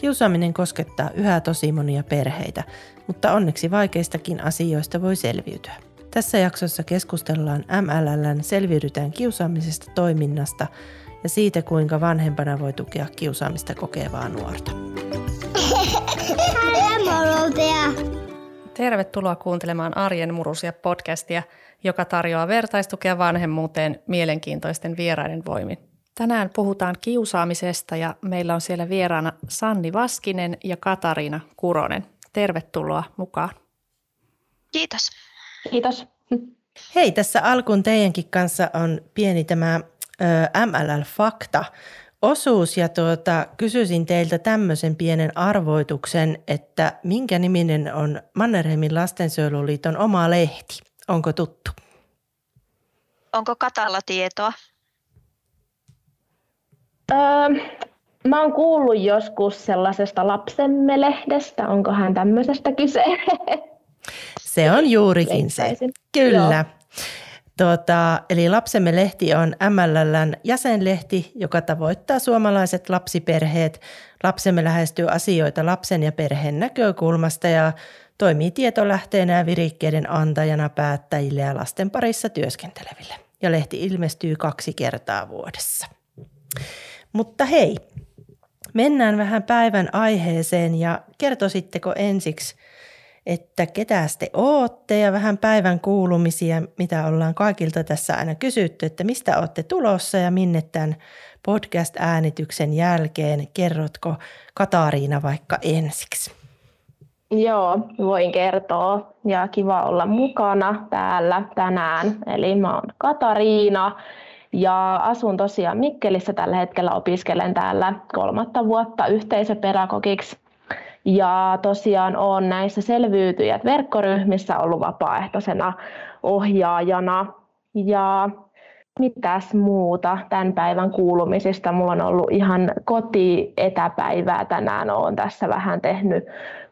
Kiusaaminen koskettaa yhä tosi monia perheitä, mutta onneksi vaikeistakin asioista voi selviytyä. Tässä jaksossa keskustellaan MLLn Selviydytään kiusaamisesta toiminnasta ja siitä, kuinka vanhempana voi tukea kiusaamista kokevaa nuorta. Tervetuloa kuuntelemaan Arjen murusia podcastia, joka tarjoaa vertaistukea vanhemmuuteen mielenkiintoisten vieraiden voimin. Tänään puhutaan kiusaamisesta ja meillä on siellä vieraana Sanni Vaskinen ja Katariina Kuronen. Tervetuloa mukaan. Kiitos. Kiitos. Hei, tässä alkuun teidänkin kanssa on pieni tämä MLL-fakta osuus ja tuota, kysyisin teiltä tämmöisen pienen arvoituksen, että minkä niminen on Mannerheimin lastensuojeluliiton oma lehti? Onko tuttu? Onko Katalla tietoa? Öö, mä oon kuullut joskus sellaisesta lapsemme-lehdestä. Onkohan tämmöisestä kyse? Se on juurikin se. Kyllä. Joo. Tuota, eli Lapsemme lehti on MLLn jäsenlehti, joka tavoittaa suomalaiset lapsiperheet. Lapsemme lähestyy asioita lapsen ja perheen näkökulmasta ja toimii tietolähteenä ja virikkeiden antajana päättäjille ja lasten parissa työskenteleville. Ja lehti ilmestyy kaksi kertaa vuodessa. Mutta hei, mennään vähän päivän aiheeseen ja kertoisitteko ensiksi – että ketä te ootte ja vähän päivän kuulumisia, mitä ollaan kaikilta tässä aina kysytty, että mistä olette tulossa ja minne tämän podcast-äänityksen jälkeen. Kerrotko Katariina vaikka ensiksi? Joo, voin kertoa ja kiva olla mukana täällä tänään. Eli mä oon Katariina ja asun tosiaan Mikkelissä tällä hetkellä, opiskelen täällä kolmatta vuotta yhteisöpedagogiksi ja tosiaan olen näissä selviytyjät verkkoryhmissä ollut vapaaehtoisena ohjaajana. Ja mitäs muuta tämän päivän kuulumisista. Mulla on ollut ihan koti etäpäivää tänään. Olen tässä vähän tehnyt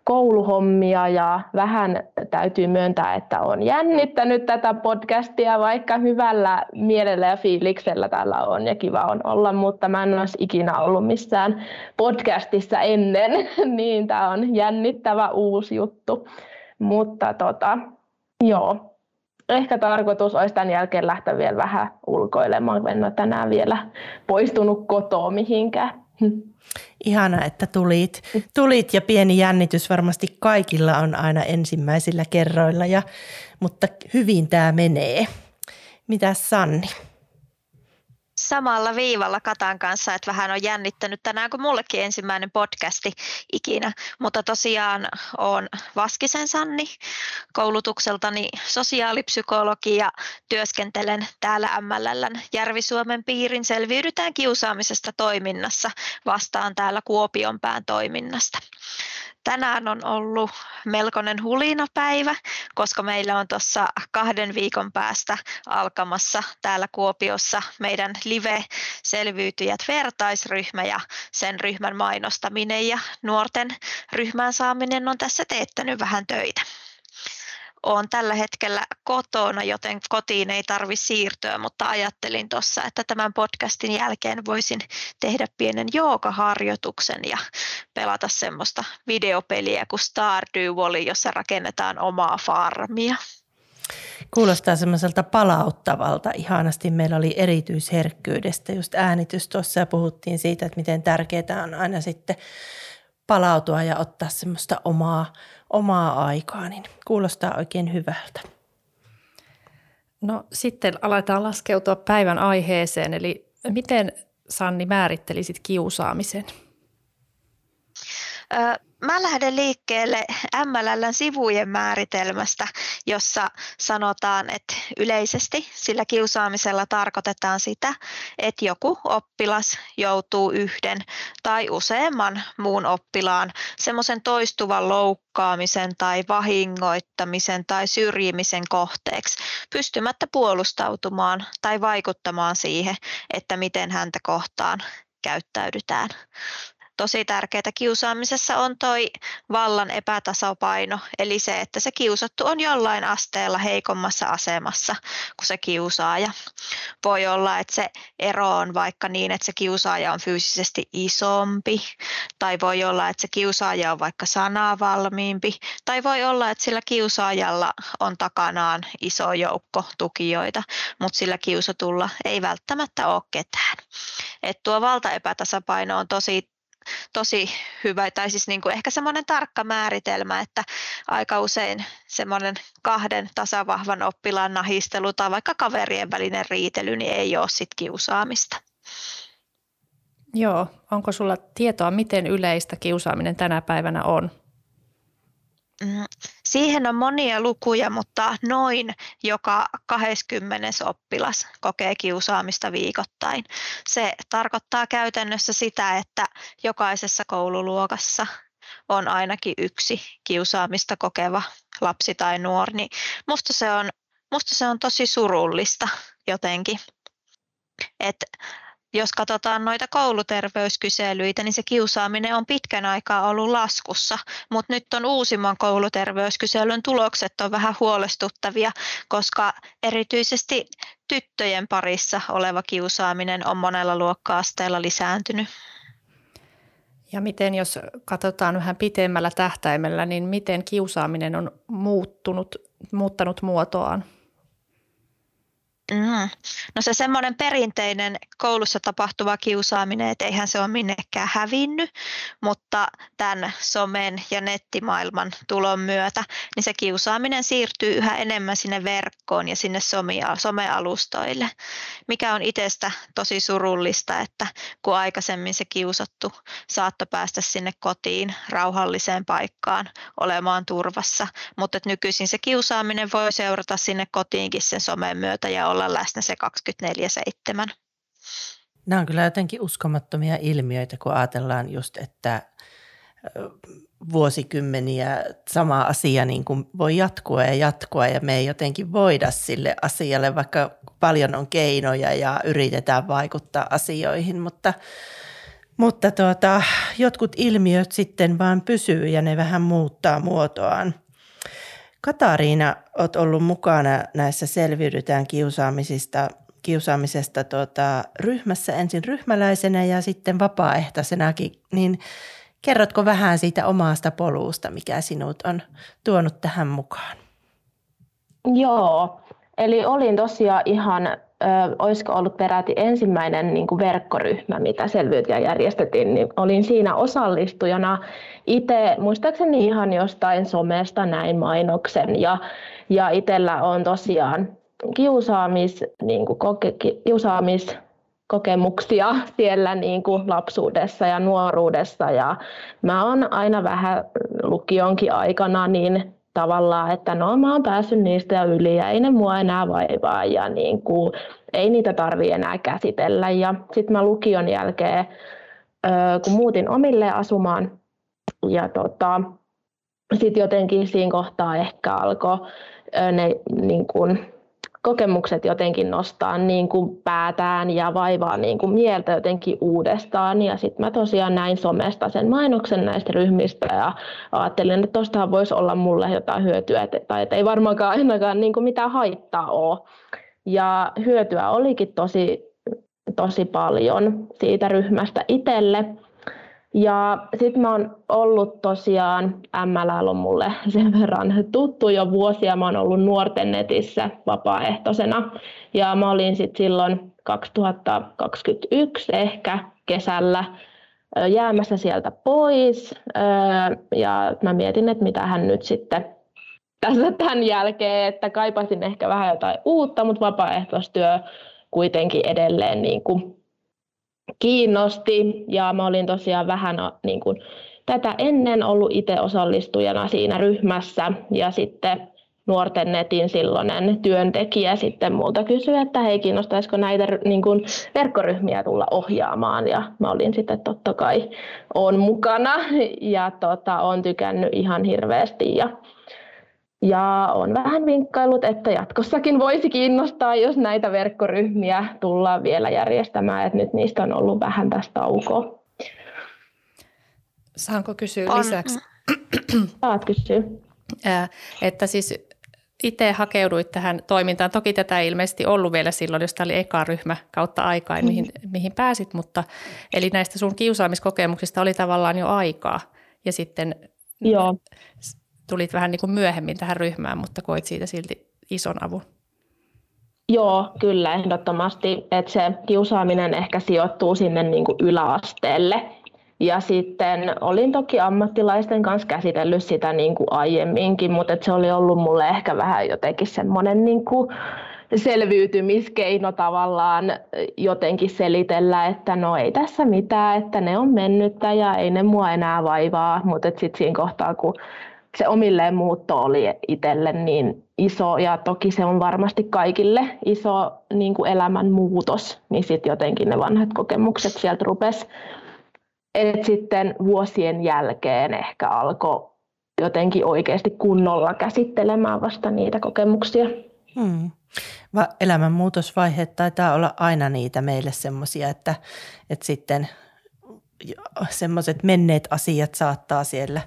kouluhommia ja vähän täytyy myöntää, että on jännittänyt tätä podcastia, vaikka hyvällä mielellä ja fiiliksellä täällä on ja kiva on olla, mutta mä en olisi ikinä ollut missään podcastissa ennen, niin tämä on jännittävä uusi juttu. Mutta tota, joo, ehkä tarkoitus olisi tämän jälkeen lähteä vielä vähän ulkoilemaan. En ole tänään vielä poistunut kotoa mihinkään. Ihana, että tulit. tulit ja pieni jännitys varmasti kaikilla on aina ensimmäisillä kerroilla, ja, mutta hyvin tämä menee. Mitä Sanni? Samalla viivalla Katan kanssa, että vähän on jännittänyt tänään, kun mullekin ensimmäinen podcasti ikinä. Mutta tosiaan on Vaskisen Sanni koulutukseltani sosiaalipsykologi ja työskentelen täällä MLLn Järvi-Suomen piirin Selviydytään kiusaamisesta toiminnassa vastaan täällä Kuopionpään toiminnasta. Tänään on ollut melkoinen hulinapäivä, koska meillä on tuossa kahden viikon päästä alkamassa täällä Kuopiossa meidän live-selviytyjät vertaisryhmä ja sen ryhmän mainostaminen ja nuorten ryhmään saaminen on tässä teettänyt vähän töitä olen tällä hetkellä kotona, joten kotiin ei tarvi siirtyä, mutta ajattelin tuossa, että tämän podcastin jälkeen voisin tehdä pienen joogaharjoituksen ja pelata semmoista videopeliä kuin Stardew Valley, jossa rakennetaan omaa farmia. Kuulostaa semmoiselta palauttavalta. Ihanasti meillä oli erityisherkkyydestä just äänitys tuossa ja puhuttiin siitä, että miten tärkeää on aina sitten palautua ja ottaa semmoista omaa, omaa aikaa, niin kuulostaa oikein hyvältä. No sitten aletaan laskeutua päivän aiheeseen, eli miten Sanni määrittelisit kiusaamisen? Mä lähden liikkeelle MLLn sivujen määritelmästä, jossa sanotaan, että yleisesti sillä kiusaamisella tarkoitetaan sitä, että joku oppilas joutuu yhden tai useamman muun oppilaan semmoisen toistuvan loukkaamisen tai vahingoittamisen tai syrjimisen kohteeksi, pystymättä puolustautumaan tai vaikuttamaan siihen, että miten häntä kohtaan käyttäydytään tosi tärkeää kiusaamisessa on toi vallan epätasapaino, eli se, että se kiusattu on jollain asteella heikommassa asemassa kuin se kiusaaja. Voi olla, että se ero on vaikka niin, että se kiusaaja on fyysisesti isompi, tai voi olla, että se kiusaaja on vaikka sanaa valmiimpi, tai voi olla, että sillä kiusaajalla on takanaan iso joukko tukijoita, mutta sillä kiusatulla ei välttämättä ole ketään. Et tuo valtaepätasapaino on tosi tosi hyvä, tai siis niin kuin ehkä semmoinen tarkka määritelmä, että aika usein semmoinen kahden tasavahvan oppilaan nahistelu tai vaikka kaverien välinen riitely, niin ei ole sit kiusaamista. Joo, onko sulla tietoa, miten yleistä kiusaaminen tänä päivänä on? Mm, siihen on monia lukuja, mutta noin joka 20 oppilas kokee kiusaamista viikoittain. Se tarkoittaa käytännössä sitä, että jokaisessa koululuokassa on ainakin yksi kiusaamista kokeva lapsi tai nuori. Niin musta, se on, musta se on tosi surullista jotenkin. Et jos katsotaan noita kouluterveyskyselyitä, niin se kiusaaminen on pitkän aikaa ollut laskussa, mutta nyt on uusimman kouluterveyskyselyn tulokset on vähän huolestuttavia, koska erityisesti tyttöjen parissa oleva kiusaaminen on monella luokka-asteella lisääntynyt. Ja miten, jos katsotaan vähän pitemmällä tähtäimellä, niin miten kiusaaminen on muuttunut, muuttanut muotoaan? Mm. No se semmoinen perinteinen koulussa tapahtuva kiusaaminen, että eihän se ole minnekään hävinnyt, mutta tämän somen ja nettimaailman tulon myötä, niin se kiusaaminen siirtyy yhä enemmän sinne verkkoon ja sinne somealustoille, mikä on itsestä tosi surullista, että kun aikaisemmin se kiusattu saattoi päästä sinne kotiin rauhalliseen paikkaan olemaan turvassa, mutta nykyisin se kiusaaminen voi seurata sinne kotiinkin sen somen myötä ja olla olla läsnä se 24-7. Nämä on kyllä jotenkin uskomattomia ilmiöitä, kun ajatellaan just, että vuosikymmeniä sama asia niin kuin voi jatkua ja jatkua ja me ei jotenkin voida sille asialle, vaikka paljon on keinoja ja yritetään vaikuttaa asioihin, mutta, mutta tuota, jotkut ilmiöt sitten vaan pysyy ja ne vähän muuttaa muotoaan. Katariina, olet ollut mukana näissä Selviydytään kiusaamisista, kiusaamisesta tuota, ryhmässä ensin ryhmäläisenä ja sitten vapaaehtoisenakin, niin kerrotko vähän siitä omasta polusta, mikä sinut on tuonut tähän mukaan? Joo, eli olin tosiaan ihan olisiko ollut peräti ensimmäinen niin kuin verkkoryhmä, mitä selvyytiä järjestettiin, niin olin siinä osallistujana. Itse, muistaakseni ihan jostain somesta näin mainoksen, ja, ja itsellä on tosiaan kiusaamis, niin kuin koke, kiusaamis kokemuksia siellä niin kuin lapsuudessa ja nuoruudessa ja mä oon aina vähän lukionkin aikana niin tavallaan, että no mä oon päässyt niistä yli ja ei ne mua enää vaivaa ja niin kuin, ei niitä tarvi enää käsitellä. Ja sitten mä lukion jälkeen, kun muutin omille asumaan ja tota, sitten jotenkin siinä kohtaa ehkä alkoi ne niin kuin, kokemukset jotenkin nostaa niin kuin päätään ja vaivaa niin kuin mieltä jotenkin uudestaan. Ja sitten mä tosiaan näin somesta sen mainoksen näistä ryhmistä ja ajattelin, että tuostahan voisi olla mulle jotain hyötyä, tai että ei varmaankaan ainakaan niin kuin mitään haittaa ole. Ja hyötyä olikin tosi, tosi paljon siitä ryhmästä itselle. Ja sitten mä oon ollut tosiaan, MLL on mulle sen verran tuttu jo vuosia, mä oon ollut nuorten netissä vapaaehtoisena. Ja mä olin sitten silloin 2021 ehkä kesällä jäämässä sieltä pois. Ja mä mietin, että mitä hän nyt sitten tässä tämän jälkeen, että kaipasin ehkä vähän jotain uutta, mutta vapaaehtoistyö kuitenkin edelleen niin kuin kiinnosti ja mä olin tosiaan vähän niin kuin, tätä ennen ollut itse osallistujana siinä ryhmässä ja sitten nuorten netin silloinen työntekijä sitten multa kysyi, että hei kiinnostaisiko näitä niin kuin verkkoryhmiä tulla ohjaamaan ja mä olin sitten totta kai on mukana ja tota, on tykännyt ihan hirveästi ja ja on vähän vinkkailut, että jatkossakin voisi kiinnostaa, jos näitä verkkoryhmiä tullaan vielä järjestämään, että nyt niistä on ollut vähän tästä taukoa. Saanko kysyä on. lisäksi? Saat kysyä. että siis itse hakeuduit tähän toimintaan. Toki tätä ei ilmeisesti ollut vielä silloin, jos tämä oli eka ryhmä kautta aikaa, mihin, mm. mihin pääsit, mutta eli näistä sun kiusaamiskokemuksista oli tavallaan jo aikaa ja sitten Joo. Tulit vähän niin kuin myöhemmin tähän ryhmään, mutta koit siitä silti ison avun. Joo, kyllä ehdottomasti, että se kiusaaminen ehkä sijoittuu sinne niin kuin yläasteelle. Ja sitten olin toki ammattilaisten kanssa käsitellyt sitä niin kuin aiemminkin, mutta se oli ollut mulle ehkä vähän jotenkin semmoinen niin kuin selviytymiskeino tavallaan jotenkin selitellä, että no ei tässä mitään, että ne on mennyttä ja ei ne mua enää vaivaa, mutta sitten siinä kohtaa, kun se omilleen muutto oli itselle niin iso ja toki se on varmasti kaikille iso niin kuin elämän muutos, niin sitten jotenkin ne vanhat kokemukset sieltä rupesi. Et sitten vuosien jälkeen ehkä alkoi jotenkin oikeasti kunnolla käsittelemään vasta niitä kokemuksia. Hmm. Elämänmuutosvaiheet taitaa olla aina niitä meille semmoisia, että, että sitten semmoiset menneet asiat saattaa siellä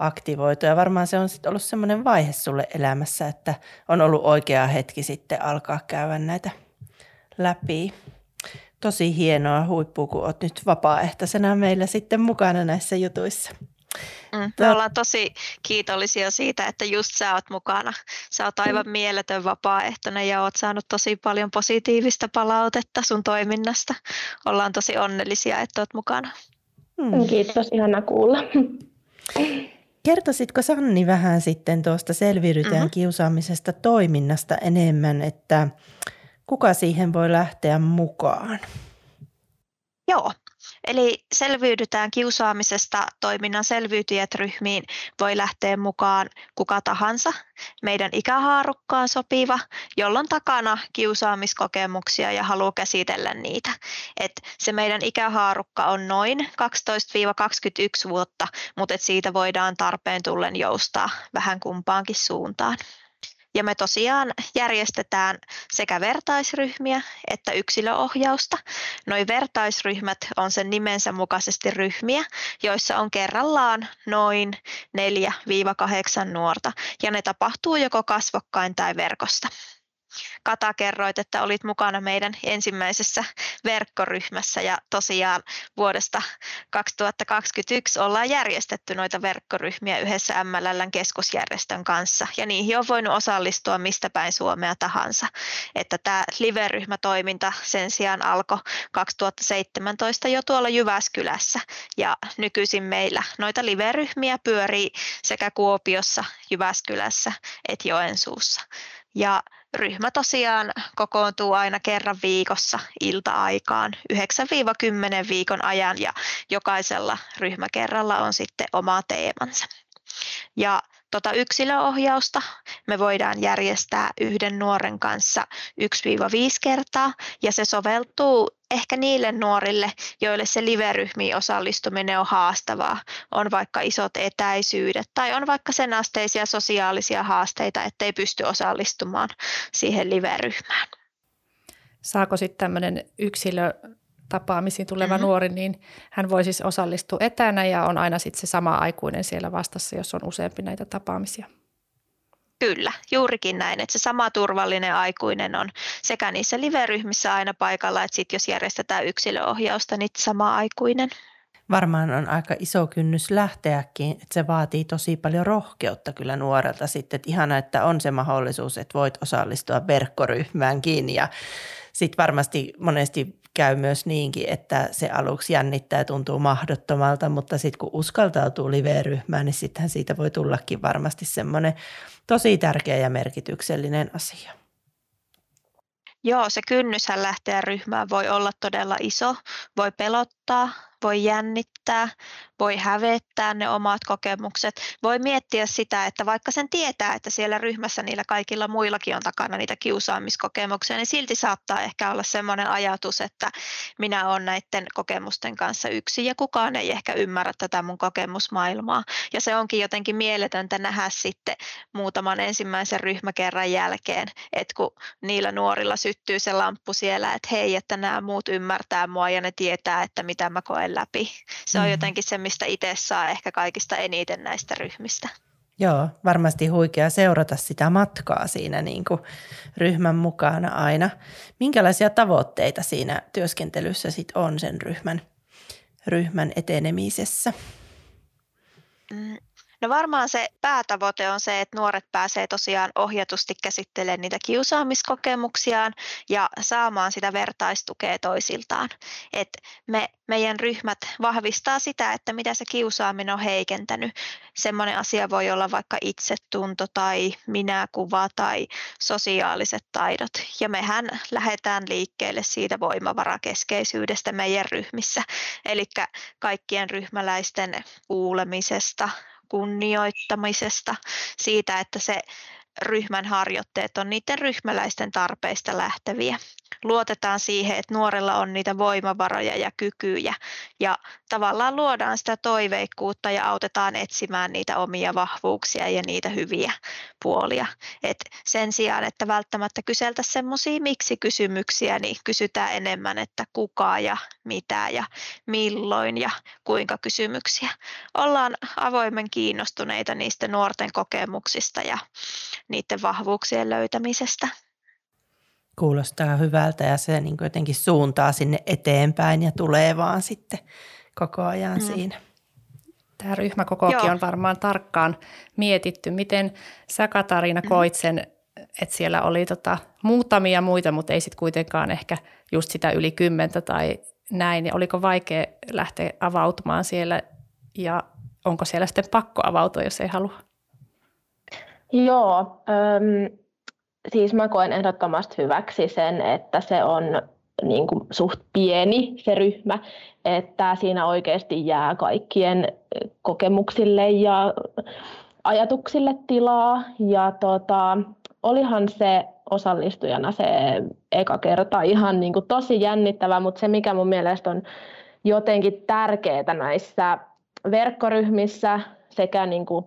aktivoitua. Ja varmaan se on sitten ollut semmoinen vaihe sulle elämässä, että on ollut oikea hetki sitten alkaa käydä näitä läpi. Tosi hienoa huippua, kun olet nyt vapaaehtoisena meillä sitten mukana näissä jutuissa. Mm, me ollaan tosi kiitollisia siitä, että just sä oot mukana. Sä oot aivan mm. mieletön vapaaehtoinen ja oot saanut tosi paljon positiivista palautetta sun toiminnasta. Ollaan tosi onnellisia, että oot mukana. Mm. Kiitos, ihana kuulla. Kertoisitko Sanni vähän sitten tuosta selviydytään mm-hmm. kiusaamisesta toiminnasta enemmän, että kuka siihen voi lähteä mukaan? Joo, Eli selviydytään kiusaamisesta toiminnan selviytyjät ryhmiin voi lähteä mukaan kuka tahansa, meidän ikähaarukkaan sopiva, jolloin takana kiusaamiskokemuksia ja haluaa käsitellä niitä. Et se meidän ikähaarukka on noin 12-21 vuotta, mutta et siitä voidaan tarpeen tullen joustaa vähän kumpaankin suuntaan. Ja me tosiaan järjestetään sekä vertaisryhmiä että yksilöohjausta. Noin vertaisryhmät on sen nimensä mukaisesti ryhmiä, joissa on kerrallaan noin 4-8 nuorta, ja ne tapahtuu joko kasvokkain tai verkosta. Kata kerroit, että olit mukana meidän ensimmäisessä verkkoryhmässä ja tosiaan vuodesta 2021 ollaan järjestetty noita verkkoryhmiä yhdessä MLLn keskusjärjestön kanssa ja niihin on voinut osallistua mistä päin Suomea tahansa. Että tämä live-ryhmätoiminta sen sijaan alkoi 2017 jo tuolla Jyväskylässä ja nykyisin meillä noita live-ryhmiä pyörii sekä Kuopiossa, Jyväskylässä että Joensuussa. Ja ryhmä tosiaan kokoontuu aina kerran viikossa ilta-aikaan 9-10 viikon ajan ja jokaisella ryhmäkerralla on sitten oma teemansa. Ja Tota yksilöohjausta me voidaan järjestää yhden nuoren kanssa 1-5 kertaa ja se soveltuu ehkä niille nuorille, joille se live-ryhmiin osallistuminen on haastavaa. On vaikka isot etäisyydet tai on vaikka sen asteisia sosiaalisia haasteita, ettei pysty osallistumaan siihen live-ryhmään. Saako sitten tämmöinen yksilö tapaamisiin tuleva mm-hmm. nuori, niin hän voi siis osallistua etänä ja on aina sitten se sama aikuinen siellä vastassa, jos on useampi näitä tapaamisia. Kyllä, juurikin näin, että se sama turvallinen aikuinen on sekä niissä live-ryhmissä aina paikalla, että sitten jos järjestetään yksilöohjausta, niin sama aikuinen. Varmaan on aika iso kynnys lähteäkin, että se vaatii tosi paljon rohkeutta kyllä nuorelta sitten, että ihana, että on se mahdollisuus, että voit osallistua verkkoryhmäänkin ja sitten varmasti monesti käy myös niinkin, että se aluksi jännittää ja tuntuu mahdottomalta, mutta sitten kun uskaltautuu live-ryhmään, niin sittenhän siitä voi tullakin varmasti semmoinen tosi tärkeä ja merkityksellinen asia. Joo, se kynnyshän lähteä ryhmään voi olla todella iso, voi pelottaa, voi jännittää, voi hävettää ne omat kokemukset, voi miettiä sitä, että vaikka sen tietää, että siellä ryhmässä niillä kaikilla muillakin on takana niitä kiusaamiskokemuksia, niin silti saattaa ehkä olla sellainen ajatus, että minä olen näiden kokemusten kanssa yksi ja kukaan ei ehkä ymmärrä tätä mun kokemusmaailmaa. Ja se onkin jotenkin mieletöntä nähdä sitten muutaman ensimmäisen ryhmäkerran jälkeen, että kun niillä nuorilla syttyy se lamppu siellä, että hei, että nämä muut ymmärtää mua ja ne tietää, että mitä mä koen käy läpi. Se on mm. jotenkin se, mistä itse saa ehkä kaikista eniten näistä ryhmistä. Joo, varmasti huikea seurata sitä matkaa siinä niin kuin ryhmän mukana aina. Minkälaisia tavoitteita siinä työskentelyssä sit on sen ryhmän, ryhmän etenemisessä? No varmaan se päätavoite on se, että nuoret pääsee tosiaan ohjatusti käsittelemään niitä kiusaamiskokemuksiaan ja saamaan sitä vertaistukea toisiltaan. Et me, meidän ryhmät vahvistaa sitä, että mitä se kiusaaminen on heikentänyt. Semmoinen asia voi olla vaikka itsetunto tai minäkuva tai sosiaaliset taidot. Ja mehän lähdetään liikkeelle siitä voimavarakeskeisyydestä meidän ryhmissä. Eli kaikkien ryhmäläisten kuulemisesta, kunnioittamisesta, siitä, että se ryhmän harjoitteet on niiden ryhmäläisten tarpeista lähteviä luotetaan siihen, että nuorella on niitä voimavaroja ja kykyjä ja tavallaan luodaan sitä toiveikkuutta ja autetaan etsimään niitä omia vahvuuksia ja niitä hyviä puolia. Et sen sijaan, että välttämättä kyseltä semmoisia miksi-kysymyksiä, niin kysytään enemmän, että kuka ja mitä ja milloin ja kuinka kysymyksiä. Ollaan avoimen kiinnostuneita niistä nuorten kokemuksista ja niiden vahvuuksien löytämisestä. Kuulostaa hyvältä ja se niin jotenkin suuntaa sinne eteenpäin ja tulee vaan sitten koko ajan mm. siinä. Tämä ryhmäkokokin on varmaan tarkkaan mietitty. Miten sä Katariina mm. koit sen, että siellä oli tota muutamia muita, mutta ei sitten kuitenkaan ehkä just sitä yli kymmentä tai näin. Ja oliko vaikea lähteä avautumaan siellä ja onko siellä sitten pakko avautua, jos ei halua? Joo, ähm, siis mä koen ehdottomasti hyväksi sen, että se on niin kuin suht pieni se ryhmä, että siinä oikeasti jää kaikkien kokemuksille ja ajatuksille tilaa. Ja tota, olihan se osallistujana se eka kerta ihan niin kuin tosi jännittävä, mutta se mikä mun mielestä on jotenkin tärkeää näissä verkkoryhmissä sekä niin kuin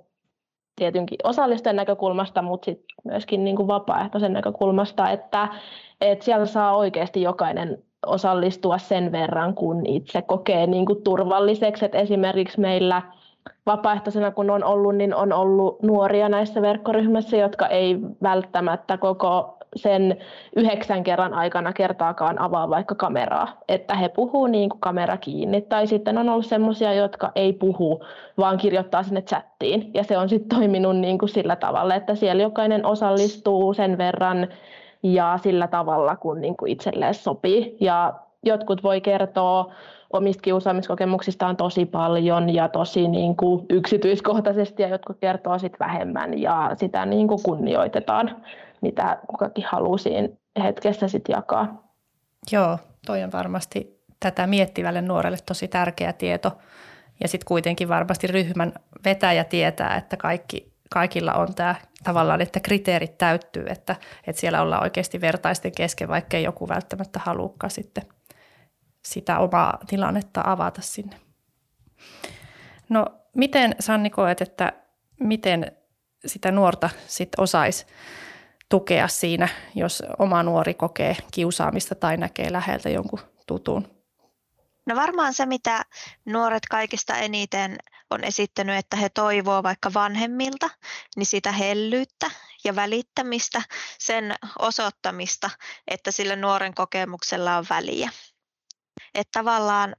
tietenkin osallistujan näkökulmasta, mutta sit myöskin niin kuin vapaaehtoisen näkökulmasta, että, että siellä saa oikeasti jokainen osallistua sen verran, kun itse kokee niin kuin turvalliseksi. että esimerkiksi meillä vapaaehtoisena kun on ollut, niin on ollut nuoria näissä verkkoryhmissä, jotka ei välttämättä koko sen yhdeksän kerran aikana kertaakaan avaa vaikka kameraa, että he puhuu niin kuin kamera kiinni. Tai sitten on ollut sellaisia, jotka ei puhu, vaan kirjoittaa sinne chattiin. Ja se on sitten toiminut niin kuin sillä tavalla, että siellä jokainen osallistuu sen verran ja sillä tavalla, kun niin kuin itselleen sopii. Ja jotkut voi kertoa omista kiusaamiskokemuksistaan tosi paljon ja tosi niin kuin yksityiskohtaisesti ja jotkut kertoo sitten vähemmän ja sitä niin kuin kunnioitetaan mitä kukakin haluaa siinä hetkessä sitten jakaa. Joo, toi on varmasti tätä miettivälle nuorelle tosi tärkeä tieto. Ja sitten kuitenkin varmasti ryhmän vetäjä tietää, että kaikki, kaikilla on tämä tavallaan, että kriteerit täyttyy, että, että siellä ollaan oikeasti vertaisten kesken, vaikka ei joku välttämättä haluukaan sitten sitä omaa tilannetta avata sinne. No miten Sanni koet, että miten sitä nuorta sitten osaisi tukea siinä, jos oma nuori kokee kiusaamista tai näkee läheltä jonkun tutun? No varmaan se, mitä nuoret kaikista eniten on esittänyt, että he toivoo vaikka vanhemmilta, niin sitä hellyyttä ja välittämistä, sen osoittamista, että sillä nuoren kokemuksella on väliä. Että tavallaan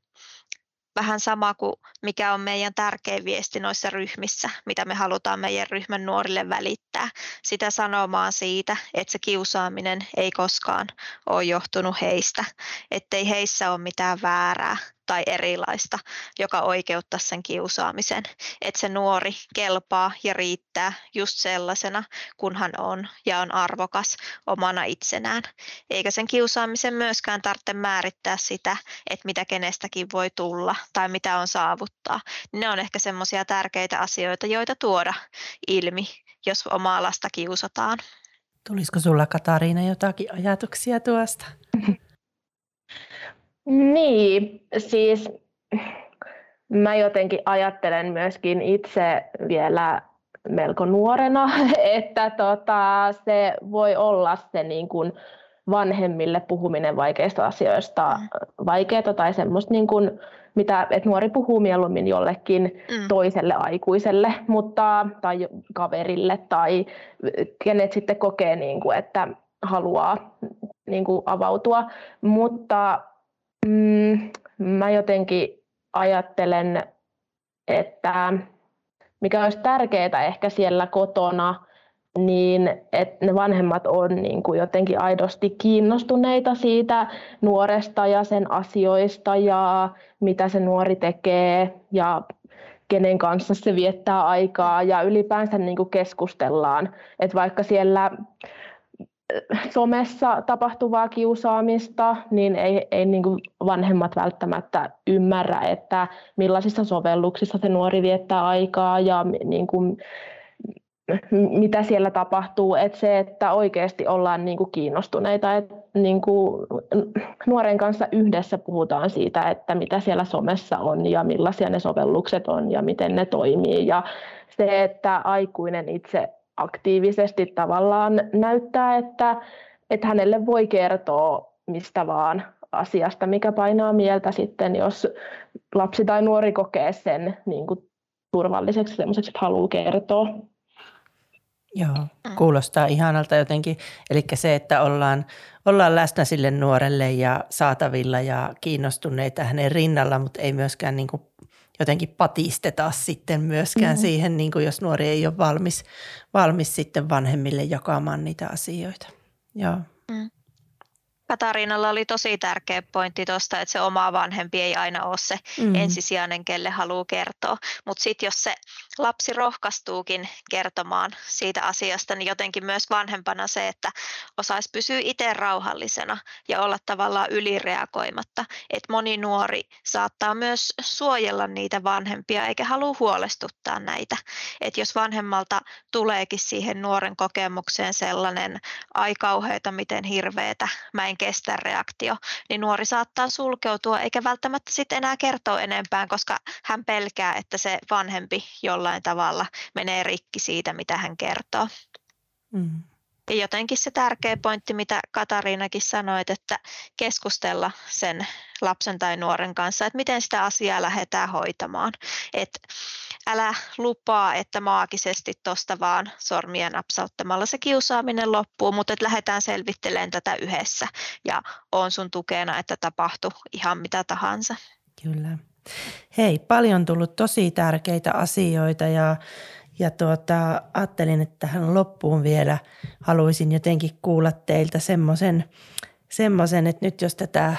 vähän sama kuin mikä on meidän tärkein viesti noissa ryhmissä, mitä me halutaan meidän ryhmän nuorille välittää. Sitä sanomaa siitä, että se kiusaaminen ei koskaan ole johtunut heistä, ettei heissä ole mitään väärää, tai erilaista, joka oikeuttaa sen kiusaamisen. Että se nuori kelpaa ja riittää just sellaisena, kun hän on ja on arvokas omana itsenään. Eikä sen kiusaamisen myöskään tarvitse määrittää sitä, että mitä kenestäkin voi tulla tai mitä on saavuttaa. Ne on ehkä semmoisia tärkeitä asioita, joita tuoda ilmi, jos omaa lasta kiusataan. Tulisiko sulla Katariina jotakin ajatuksia tuosta? Niin, siis mä jotenkin ajattelen myöskin itse vielä melko nuorena, että tota, se voi olla se niin kuin vanhemmille puhuminen vaikeista asioista mm. vaikeaa tai semmoista niin kuin mitä, että nuori puhuu mieluummin jollekin mm. toiselle aikuiselle mutta, tai kaverille tai kenet sitten kokee, niin kuin, että haluaa niin kuin avautua. Mutta mm, mä jotenkin ajattelen, että mikä olisi tärkeää ehkä siellä kotona, niin että ne vanhemmat on niin kuin jotenkin aidosti kiinnostuneita siitä nuoresta ja sen asioista ja mitä se nuori tekee ja kenen kanssa se viettää aikaa ja ylipäänsä niin kuin keskustellaan. Että vaikka siellä somessa tapahtuvaa kiusaamista, niin ei, ei niin kuin vanhemmat välttämättä ymmärrä, että millaisissa sovelluksissa se nuori viettää aikaa ja niin kuin, mitä siellä tapahtuu. Että se, että oikeasti ollaan niin kuin kiinnostuneita, että niin kuin nuoren kanssa yhdessä puhutaan siitä, että mitä siellä somessa on ja millaisia ne sovellukset on ja miten ne toimii. Ja se, että aikuinen itse aktiivisesti tavallaan näyttää, että, että hänelle voi kertoa mistä vaan asiasta, mikä painaa mieltä sitten, jos lapsi tai nuori kokee sen niin kuin turvalliseksi semmoiseksi, että haluaa kertoa. Joo, kuulostaa ihanalta jotenkin. Eli se, että ollaan, ollaan läsnä sille nuorelle ja saatavilla ja kiinnostuneita hänen rinnalla, mutta ei myöskään niin kuin jotenkin patisteta sitten myöskään mm-hmm. siihen, niin kuin jos nuori ei ole valmis, valmis sitten vanhemmille jakamaan niitä asioita. Joo. Mm. Katariinalla oli tosi tärkeä pointti tuosta, että se oma vanhempi ei aina ole se mm. ensisijainen, kelle haluaa kertoa. Mutta sitten jos se lapsi rohkaistuukin kertomaan siitä asiasta, niin jotenkin myös vanhempana se, että osaisi pysyä itse rauhallisena ja olla tavallaan ylireagoimatta. Että moni nuori saattaa myös suojella niitä vanhempia eikä halua huolestuttaa näitä. Että jos vanhemmalta tuleekin siihen nuoren kokemukseen sellainen, ai kauheita, miten hirveetä, mä en kestä reaktio, niin nuori saattaa sulkeutua eikä välttämättä sitten enää kertoa enempää, koska hän pelkää, että se vanhempi jollain tavalla menee rikki siitä, mitä hän kertoo. Mm. Ja jotenkin se tärkeä pointti, mitä Katariinakin sanoi, että keskustella sen lapsen tai nuoren kanssa, että miten sitä asiaa lähdetään hoitamaan. Että älä lupaa, että maagisesti tuosta vaan sormia napsauttamalla se kiusaaminen loppuu, mutta että lähdetään selvittelemään tätä yhdessä ja on sun tukena, että tapahtuu ihan mitä tahansa. Kyllä. Hei, paljon tullut tosi tärkeitä asioita ja, ja tuota, ajattelin, että tähän loppuun vielä haluaisin jotenkin kuulla teiltä semmoisen, semmoisen, että nyt jos tätä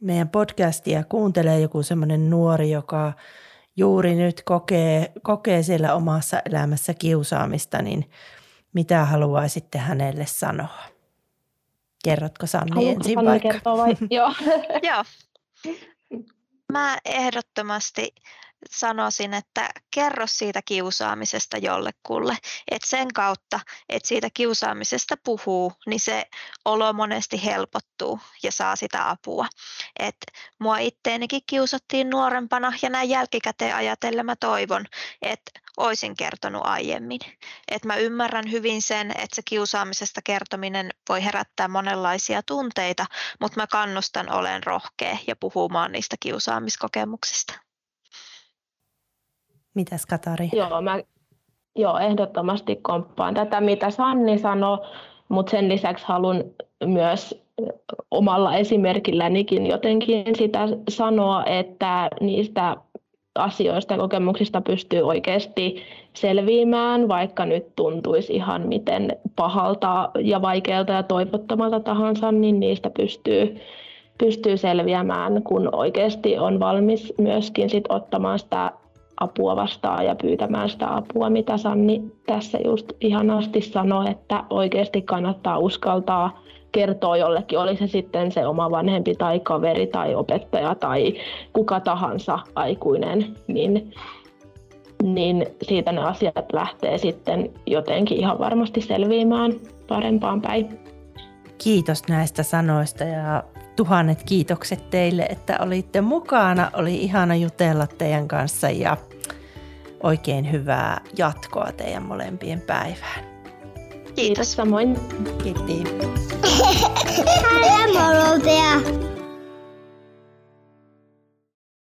meidän podcastia kuuntelee joku semmoinen nuori, joka juuri nyt kokee, kokee siellä omassa elämässä kiusaamista, niin mitä haluaisitte hänelle sanoa? Kerrotko Sanni Haluatko ensin Sanni vaikka? Vai? Joo. Joo. Mä ehdottomasti sanoisin, että kerro siitä kiusaamisesta jollekulle. Että sen kautta, että siitä kiusaamisesta puhuu, niin se olo monesti helpottuu ja saa sitä apua. Et mua itteenikin kiusattiin nuorempana ja näin jälkikäteen ajatellen mä toivon, että olisin kertonut aiemmin. Et mä ymmärrän hyvin sen, että se kiusaamisesta kertominen voi herättää monenlaisia tunteita, mutta mä kannustan olen rohkea ja puhumaan niistä kiusaamiskokemuksista. Mitäs Katari? Joo, mä joo, ehdottomasti komppaan tätä, mitä Sanni sanoi, mutta sen lisäksi haluan myös omalla esimerkillänikin jotenkin sitä sanoa, että niistä asioista ja kokemuksista pystyy oikeasti selviämään, vaikka nyt tuntuisi ihan miten pahalta ja vaikealta ja toivottomalta tahansa, niin niistä pystyy, pystyy selviämään, kun oikeasti on valmis myöskin sit ottamaan sitä apua vastaan ja pyytämään sitä apua, mitä Sanni tässä just ihanasti sanoi, että oikeasti kannattaa uskaltaa kertoa jollekin, oli se sitten se oma vanhempi tai kaveri tai opettaja tai kuka tahansa aikuinen, niin, niin siitä ne asiat lähtee sitten jotenkin ihan varmasti selviämään parempaan päin. Kiitos näistä sanoista ja tuhannet kiitokset teille, että olitte mukana. Oli ihana jutella teidän kanssa ja oikein hyvää jatkoa teidän molempien päivään. geht. Das war mein Idee. Hallo, Moroder.